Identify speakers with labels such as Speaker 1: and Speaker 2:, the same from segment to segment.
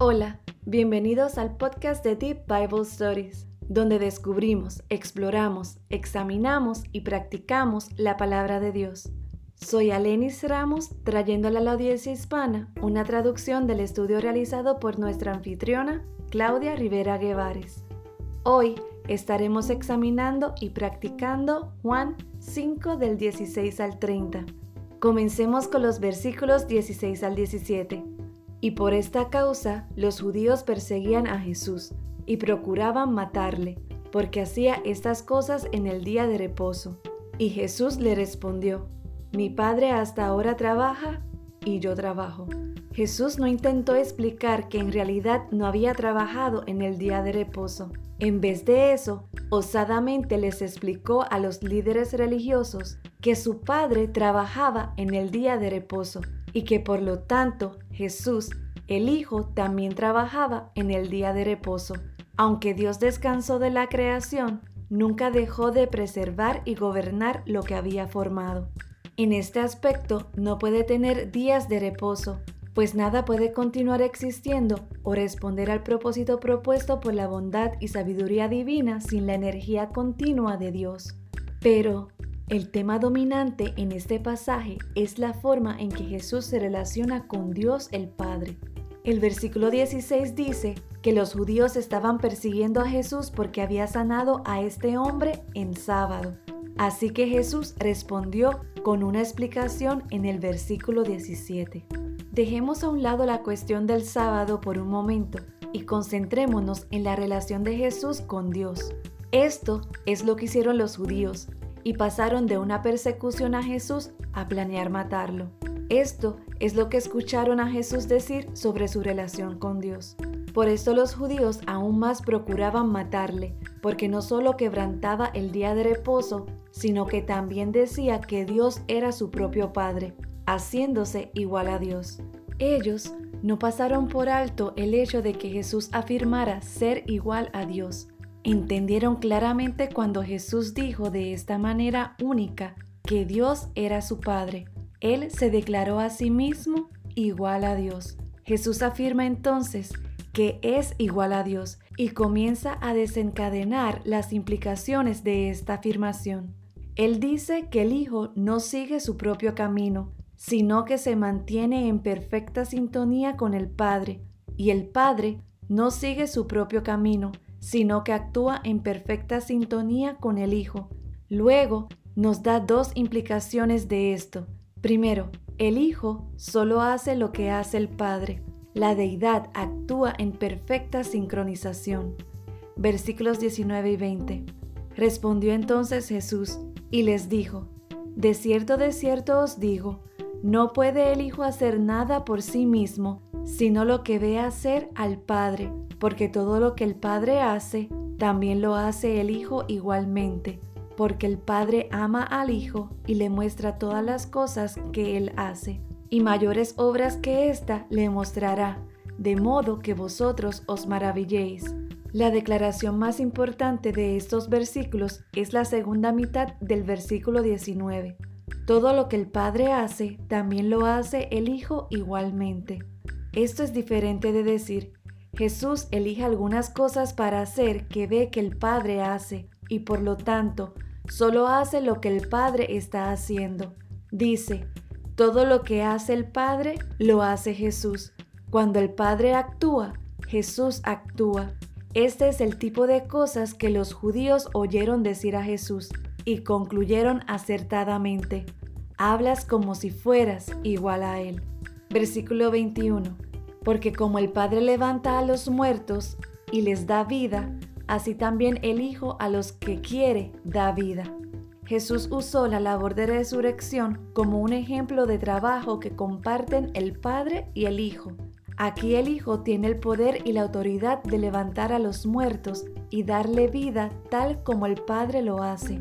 Speaker 1: Hola, bienvenidos al podcast de Deep Bible Stories, donde descubrimos, exploramos, examinamos y practicamos la palabra de Dios. Soy Alenis Ramos, trayéndole a la audiencia hispana una traducción del estudio realizado por nuestra anfitriona, Claudia Rivera Guevares. Hoy estaremos examinando y practicando Juan 5 del 16 al 30. Comencemos con los versículos 16 al 17. Y por esta causa los judíos perseguían a Jesús y procuraban matarle, porque hacía estas cosas en el día de reposo. Y Jesús le respondió, Mi Padre hasta ahora trabaja y yo trabajo. Jesús no intentó explicar que en realidad no había trabajado en el día de reposo. En vez de eso, osadamente les explicó a los líderes religiosos que su Padre trabajaba en el día de reposo y que por lo tanto Jesús, el Hijo, también trabajaba en el día de reposo. Aunque Dios descansó de la creación, nunca dejó de preservar y gobernar lo que había formado. En este aspecto no puede tener días de reposo, pues nada puede continuar existiendo o responder al propósito propuesto por la bondad y sabiduría divina sin la energía continua de Dios. Pero, el tema dominante en este pasaje es la forma en que Jesús se relaciona con Dios el Padre. El versículo 16 dice que los judíos estaban persiguiendo a Jesús porque había sanado a este hombre en sábado. Así que Jesús respondió con una explicación en el versículo 17. Dejemos a un lado la cuestión del sábado por un momento y concentrémonos en la relación de Jesús con Dios. Esto es lo que hicieron los judíos, y pasaron de una persecución a Jesús a planear matarlo. Esto es lo que escucharon a Jesús decir sobre su relación con Dios. Por esto los judíos aún más procuraban matarle, porque no solo quebrantaba el día de reposo, sino que también decía que Dios era su propio Padre, haciéndose igual a Dios. Ellos no pasaron por alto el hecho de que Jesús afirmara ser igual a Dios, entendieron claramente cuando Jesús dijo de esta manera única que Dios era su Padre. Él se declaró a sí mismo igual a Dios. Jesús afirma entonces que es igual a Dios y comienza a desencadenar las implicaciones de esta afirmación. Él dice que el Hijo no sigue su propio camino, sino que se mantiene en perfecta sintonía con el Padre, y el Padre no sigue su propio camino, sino que actúa en perfecta sintonía con el Hijo. Luego, nos da dos implicaciones de esto. Primero, el Hijo solo hace lo que hace el Padre. La deidad actúa en perfecta sincronización. Versículos 19 y 20. Respondió entonces Jesús y les dijo, De cierto, de cierto os digo, no puede el Hijo hacer nada por sí mismo, sino lo que ve hacer al Padre, porque todo lo que el Padre hace, también lo hace el Hijo igualmente, porque el Padre ama al Hijo y le muestra todas las cosas que Él hace, y mayores obras que ésta le mostrará, de modo que vosotros os maravilléis. La declaración más importante de estos versículos es la segunda mitad del versículo 19. Todo lo que el Padre hace, también lo hace el Hijo igualmente. Esto es diferente de decir, Jesús elige algunas cosas para hacer que ve que el Padre hace y por lo tanto solo hace lo que el Padre está haciendo. Dice, todo lo que hace el Padre lo hace Jesús. Cuando el Padre actúa, Jesús actúa. Este es el tipo de cosas que los judíos oyeron decir a Jesús y concluyeron acertadamente. Hablas como si fueras igual a Él. Versículo 21 porque como el Padre levanta a los muertos y les da vida, así también el Hijo a los que quiere da vida. Jesús usó la labor de resurrección como un ejemplo de trabajo que comparten el Padre y el Hijo. Aquí el Hijo tiene el poder y la autoridad de levantar a los muertos y darle vida tal como el Padre lo hace.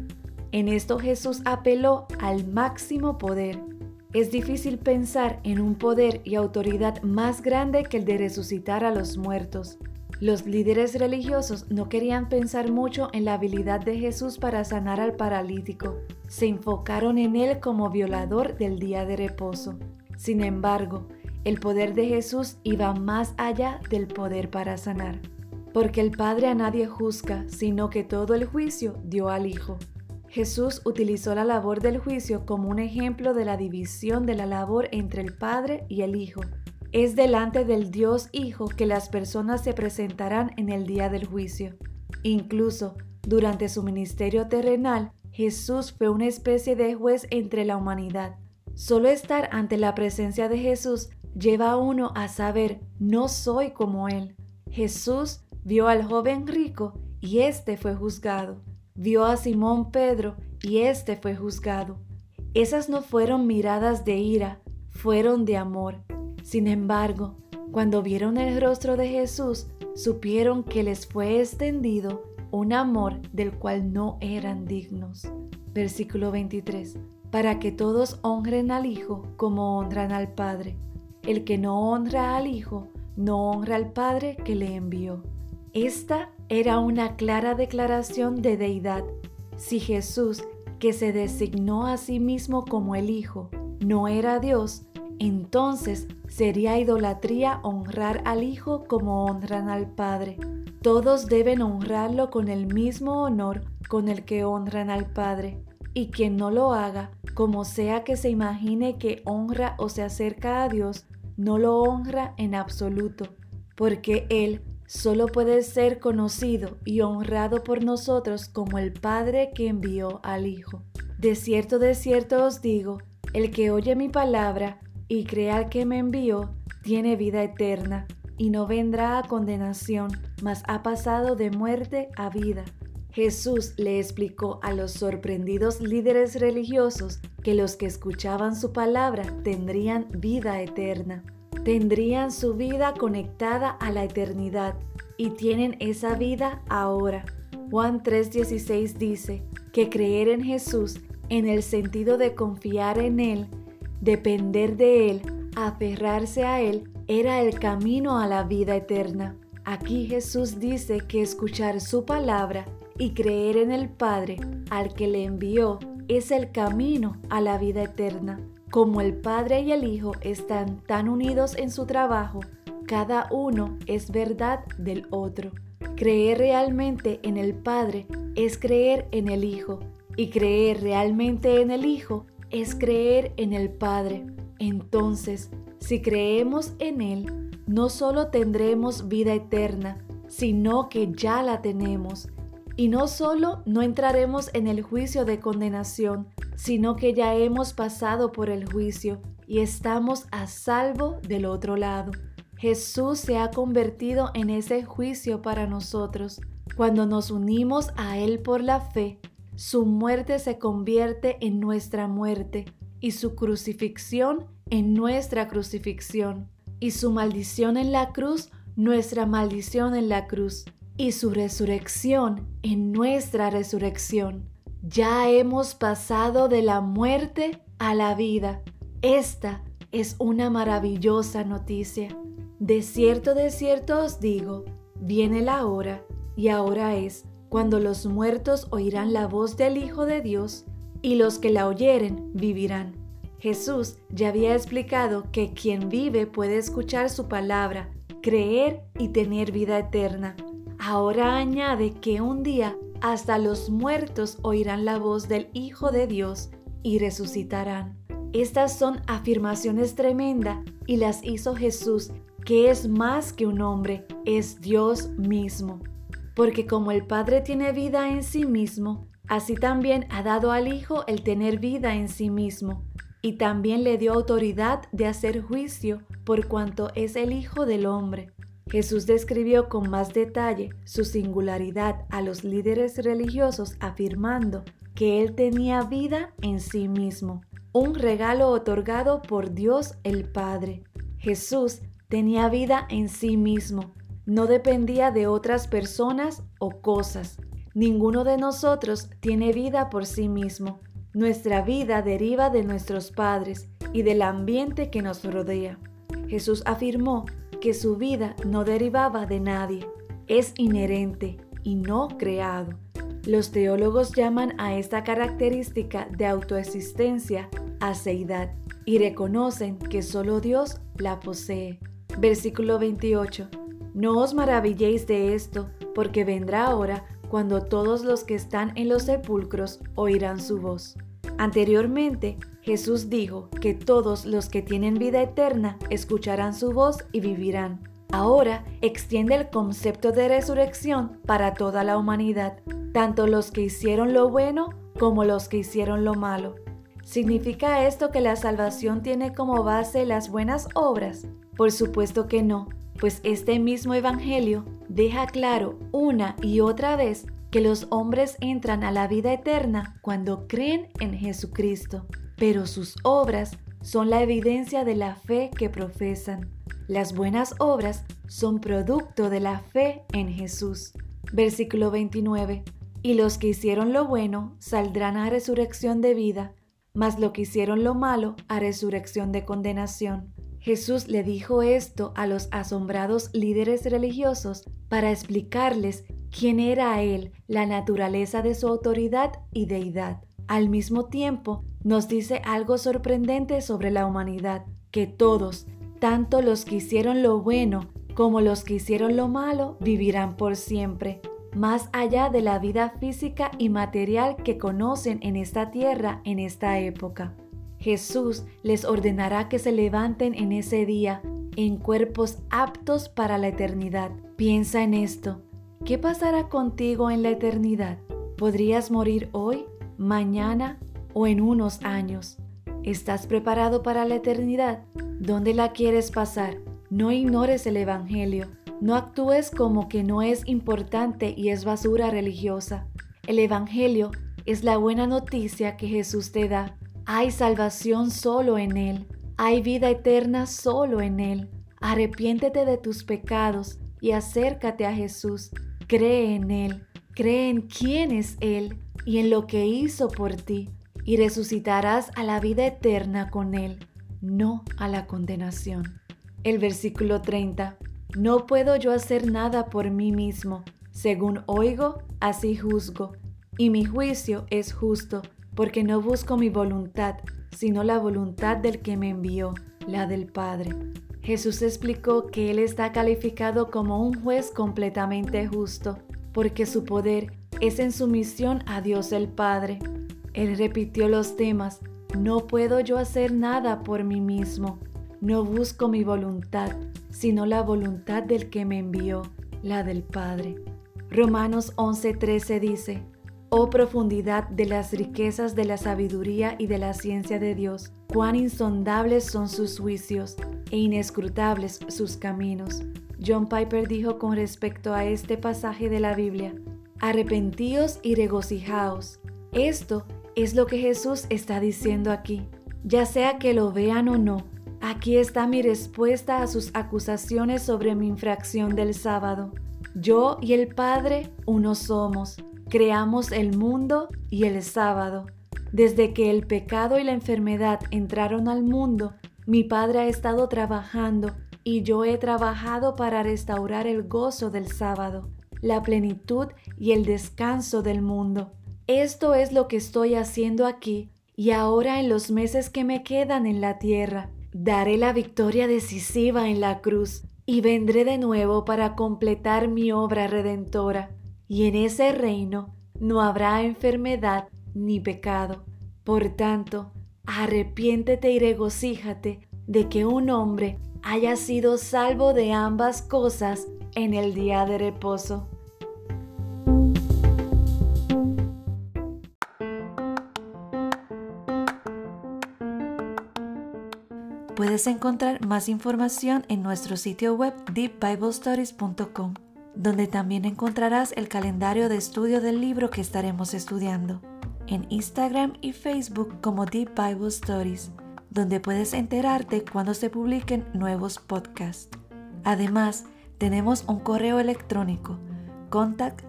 Speaker 1: En esto Jesús apeló al máximo poder es difícil pensar en un poder y autoridad más grande que el de resucitar a los muertos. Los líderes religiosos no querían pensar mucho en la habilidad de Jesús para sanar al paralítico. Se enfocaron en él como violador del día de reposo. Sin embargo, el poder de Jesús iba más allá del poder para sanar, porque el Padre a nadie juzga, sino que todo el juicio dio al Hijo. Jesús utilizó la labor del juicio como un ejemplo de la división de la labor entre el Padre y el Hijo. Es delante del Dios Hijo que las personas se presentarán en el día del juicio. Incluso durante su ministerio terrenal, Jesús fue una especie de juez entre la humanidad. Solo estar ante la presencia de Jesús lleva a uno a saber, no soy como Él. Jesús vio al joven rico y éste fue juzgado. Vio a Simón Pedro y éste fue juzgado. Esas no fueron miradas de ira, fueron de amor. Sin embargo, cuando vieron el rostro de Jesús, supieron que les fue extendido un amor del cual no eran dignos. Versículo 23. Para que todos honren al Hijo como honran al Padre. El que no honra al Hijo, no honra al Padre que le envió. Esta era una clara declaración de deidad. Si Jesús, que se designó a sí mismo como el Hijo, no era Dios, entonces sería idolatría honrar al Hijo como honran al Padre. Todos deben honrarlo con el mismo honor con el que honran al Padre. Y quien no lo haga, como sea que se imagine que honra o se acerca a Dios, no lo honra en absoluto, porque Él solo puede ser conocido y honrado por nosotros como el Padre que envió al Hijo. De cierto, de cierto os digo, el que oye mi palabra y crea que me envió, tiene vida eterna, y no vendrá a condenación, mas ha pasado de muerte a vida. Jesús le explicó a los sorprendidos líderes religiosos que los que escuchaban su palabra tendrían vida eterna. Tendrían su vida conectada a la eternidad y tienen esa vida ahora. Juan 3:16 dice que creer en Jesús en el sentido de confiar en Él Depender de Él, aferrarse a Él, era el camino a la vida eterna. Aquí Jesús dice que escuchar su palabra y creer en el Padre al que le envió es el camino a la vida eterna. Como el Padre y el Hijo están tan unidos en su trabajo, cada uno es verdad del otro. Creer realmente en el Padre es creer en el Hijo, y creer realmente en el Hijo es creer en el Padre. Entonces, si creemos en Él, no solo tendremos vida eterna, sino que ya la tenemos. Y no solo no entraremos en el juicio de condenación, sino que ya hemos pasado por el juicio y estamos a salvo del otro lado. Jesús se ha convertido en ese juicio para nosotros. Cuando nos unimos a Él por la fe, su muerte se convierte en nuestra muerte y su crucifixión en nuestra crucifixión y su maldición en la cruz nuestra maldición en la cruz y su resurrección en nuestra resurrección. Ya hemos pasado de la muerte a la vida. Esta es una maravillosa noticia. De cierto, de cierto os digo, viene la hora, y ahora es, cuando los muertos oirán la voz del Hijo de Dios, y los que la oyeren vivirán. Jesús ya había explicado que quien vive puede escuchar su palabra, creer y tener vida eterna. Ahora añade que un día hasta los muertos oirán la voz del Hijo de Dios y resucitarán. Estas son afirmaciones tremendas y las hizo Jesús, que es más que un hombre, es Dios mismo porque como el Padre tiene vida en sí mismo, así también ha dado al Hijo el tener vida en sí mismo, y también le dio autoridad de hacer juicio por cuanto es el Hijo del hombre. Jesús describió con más detalle su singularidad a los líderes religiosos afirmando que Él tenía vida en sí mismo, un regalo otorgado por Dios el Padre. Jesús tenía vida en sí mismo, no dependía de otras personas o cosas. Ninguno de nosotros tiene vida por sí mismo. Nuestra vida deriva de nuestros padres y del ambiente que nos rodea. Jesús afirmó que su vida no derivaba de nadie, es inherente y no creado. Los teólogos llaman a esta característica de autoexistencia aceidad. y reconocen que solo Dios la posee. Versículo 28. No os maravilléis de esto, porque vendrá hora cuando todos los que están en los sepulcros oirán su voz. Anteriormente, Jesús dijo que todos los que tienen vida eterna escucharán su voz y vivirán. Ahora extiende el concepto de resurrección para toda la humanidad, tanto los que hicieron lo bueno como los que hicieron lo malo. ¿Significa esto que la salvación tiene como base las buenas obras? Por supuesto que no, pues este mismo Evangelio deja claro una y otra vez que los hombres entran a la vida eterna cuando creen en Jesucristo, pero sus obras son la evidencia de la fe que profesan. Las buenas obras son producto de la fe en Jesús. Versículo 29. Y los que hicieron lo bueno saldrán a resurrección de vida, mas los que hicieron lo malo a resurrección de condenación. Jesús le dijo esto a los asombrados líderes religiosos para explicarles quién era Él, la naturaleza de su autoridad y deidad. Al mismo tiempo, nos dice algo sorprendente sobre la humanidad, que todos, tanto los que hicieron lo bueno como los que hicieron lo malo, vivirán por siempre, más allá de la vida física y material que conocen en esta tierra en esta época. Jesús les ordenará que se levanten en ese día en cuerpos aptos para la eternidad. Piensa en esto. ¿Qué pasará contigo en la eternidad? ¿Podrías morir hoy, mañana o en unos años? ¿Estás preparado para la eternidad? ¿Dónde la quieres pasar? No ignores el Evangelio. No actúes como que no es importante y es basura religiosa. El Evangelio es la buena noticia que Jesús te da hay salvación solo en Él. Hay vida eterna solo en Él. Arrepiéntete de tus pecados y acércate a Jesús. Cree en Él. Cree en quién es Él y en lo que hizo por ti. Y resucitarás a la vida eterna con Él, no a la condenación. El versículo 30. No puedo yo hacer nada por mí mismo. Según oigo, así juzgo. Y mi juicio es justo porque no busco mi voluntad, sino la voluntad del que me envió, la del Padre. Jesús explicó que Él está calificado como un juez completamente justo, porque su poder es en sumisión a Dios el Padre. Él repitió los temas, no puedo yo hacer nada por mí mismo, no busco mi voluntad, sino la voluntad del que me envió, la del Padre. Romanos 11:13 dice, Oh profundidad de las riquezas de la sabiduría y de la ciencia de Dios, cuán insondables son sus juicios e inescrutables sus caminos. John Piper dijo con respecto a este pasaje de la Biblia, arrepentíos y regocijaos. Esto es lo que Jesús está diciendo aquí. Ya sea que lo vean o no, aquí está mi respuesta a sus acusaciones sobre mi infracción del sábado. Yo y el Padre uno somos creamos el mundo y el sábado. Desde que el pecado y la enfermedad entraron al mundo, mi Padre ha estado trabajando y yo he trabajado para restaurar el gozo del sábado, la plenitud y el descanso del mundo. Esto es lo que estoy haciendo aquí y ahora en los meses que me quedan en la tierra. Daré la victoria decisiva en la cruz y vendré de nuevo para completar mi obra redentora y en ese reino no habrá enfermedad ni pecado. Por tanto, arrepiéntete y regocíjate de que un hombre haya sido salvo de ambas cosas en el día de reposo. Puedes encontrar más información en nuestro sitio web deepbiblestories.com donde también encontrarás el calendario de estudio del libro que estaremos estudiando, en Instagram y Facebook como Deep Bible Stories, donde puedes enterarte cuando se publiquen nuevos podcasts. Además, tenemos un correo electrónico contact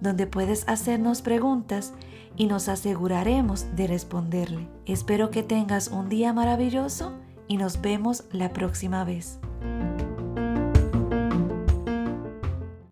Speaker 1: donde puedes hacernos preguntas y nos aseguraremos de responderle. Espero que tengas un día maravilloso y nos vemos la próxima vez.